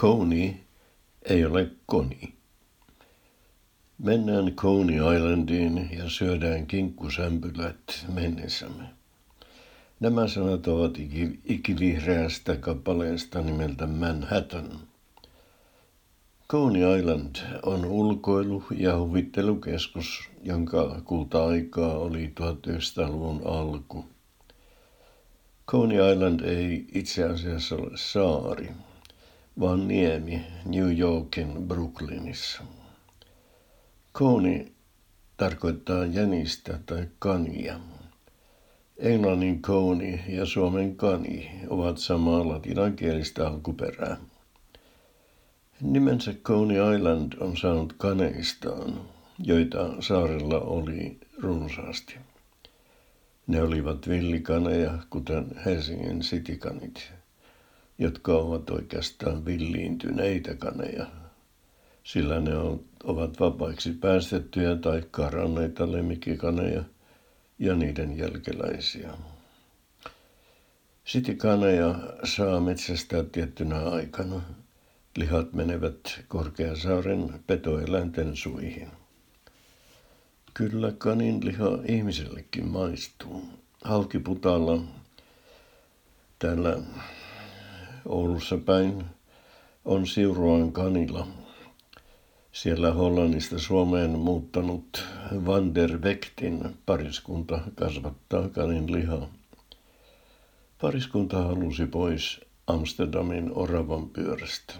Coney ei ole koni. Mennään Coney Islandiin ja syödään kinkkusämpylät mennessämme. Nämä sanat ovat ikivihreästä kappaleesta nimeltä Manhattan. Coney Island on ulkoilu- ja huvittelukeskus, jonka kulta-aikaa oli 1900-luvun alku. Coney Island ei itse asiassa ole saari, vaan niemi New Yorkin Brooklynissa. Coney tarkoittaa jänistä tai kania. Englannin Coney ja suomen kani ovat samaa latinankielistä alkuperää. Nimensä Coney Island on saanut kaneistaan, joita saarella oli runsaasti. Ne olivat villikaneja, kuten Helsingin sitikanit, jotka ovat oikeastaan villiintyneitä kaneja, sillä ne ovat vapaiksi päästettyjä tai karanneita lemmikkikaneja ja niiden jälkeläisiä. Sitikaneja saa metsästää tiettynä aikana. Lihat menevät Korkeasaaren petoeläinten suihin. Kyllä kanin liha ihmisellekin maistuu. Halkiputalla täällä Oulussa päin on Siuruan kanila. Siellä Hollannista Suomeen muuttanut Van der Vektin pariskunta kasvattaa kanin lihaa. Pariskunta halusi pois Amsterdamin oravan pyörästä.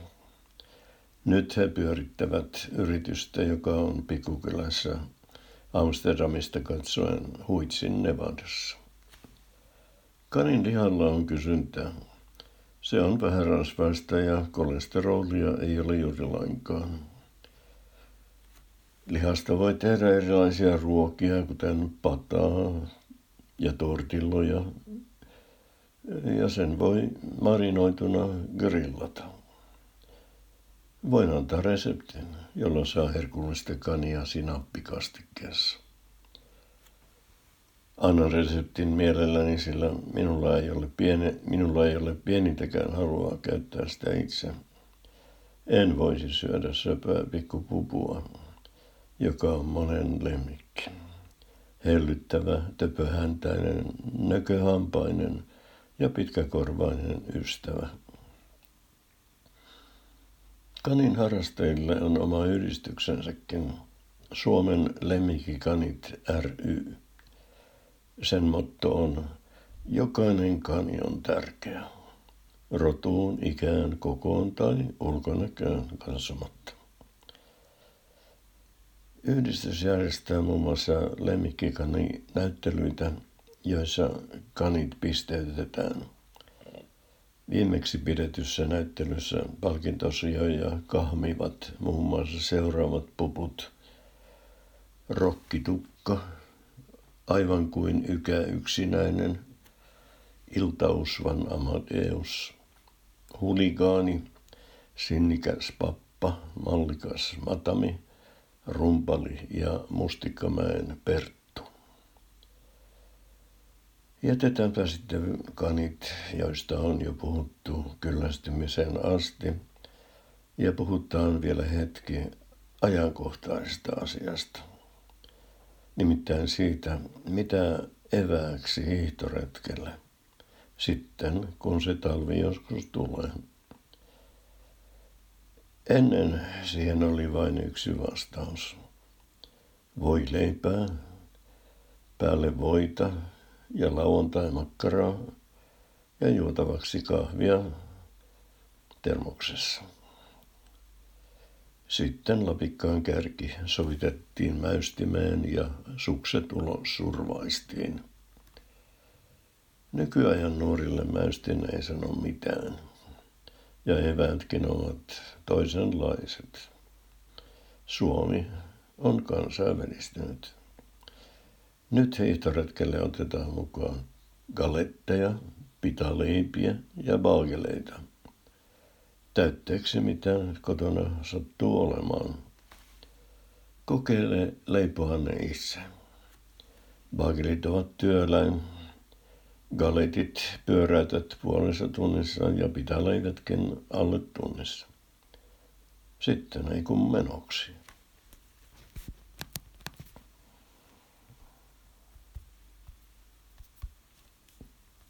Nyt he pyörittävät yritystä, joka on pikkukylässä Amsterdamista katsoen Huitsin Nevadassa. Kanin lihalla on kysyntää. Se on vähän rasvaista ja kolesterolia ei ole juuri lainkaan. Lihasta voi tehdä erilaisia ruokia, kuten pataa ja tortilloja, ja sen voi marinoituna grillata. Voin antaa reseptin, jolla saa herkullista kania sinappikastikkeessa. Annan reseptin mielelläni, sillä minulla ei ole, piene, minulla ei ole pienintäkään halua käyttää sitä itse. En voisi syödä söpöä pikkupupua, joka on monen lemmikki. Hellyttävä, töpöhäntäinen, nököhampainen ja pitkäkorvainen ystävä. Kanin harrastajille on oma yhdistyksensäkin, Suomen lemmikkikanit ry. Sen motto on, jokainen kani on tärkeä, rotuun, ikään, kokoon tai ulkonäköön katsomatta. Yhdistys järjestää muun muassa lemmikkikani-näyttelyitä, joissa kanit pisteytetään – Viimeksi pidetyssä näyttelyssä palkintosijoja kahmivat muun muassa seuraavat puput. Rokkitukka, aivan kuin ykä yksinäinen, Iltausvan Amadeus, huligaani, sinnikäs pappa, mallikas matami, rumpali ja mustikkamäen Pertti. Jätetäänpä sitten kanit, joista on jo puhuttu kyllästymiseen asti, ja puhutaan vielä hetki ajankohtaisesta asiasta. Nimittäin siitä, mitä evääksi hiihtoretkelle sitten, kun se talvi joskus tulee. Ennen siihen oli vain yksi vastaus. Voi leipää, päälle voita, ja lauantai-makkaraa ja juotavaksi kahvia termoksessa. Sitten lapikkaan kärki sovitettiin mäystimeen ja sukset ulos survaistiin. Nykyajan nuorille mäystin ei sano mitään, ja eväätkin ovat toisenlaiset. Suomi on kansainvälistynyt. Nyt hiihtoretkelle otetaan mukaan galetteja, pitaleipiä ja baageleita. Täytteeksi mitä kotona sattuu olemaan. Kokeile leipoa ne itse. Baagelit ovat työläin. Galetit pyöräytät puolessa tunnissa ja pitaleivätkin alle tunnissa. Sitten ei kun menoksi.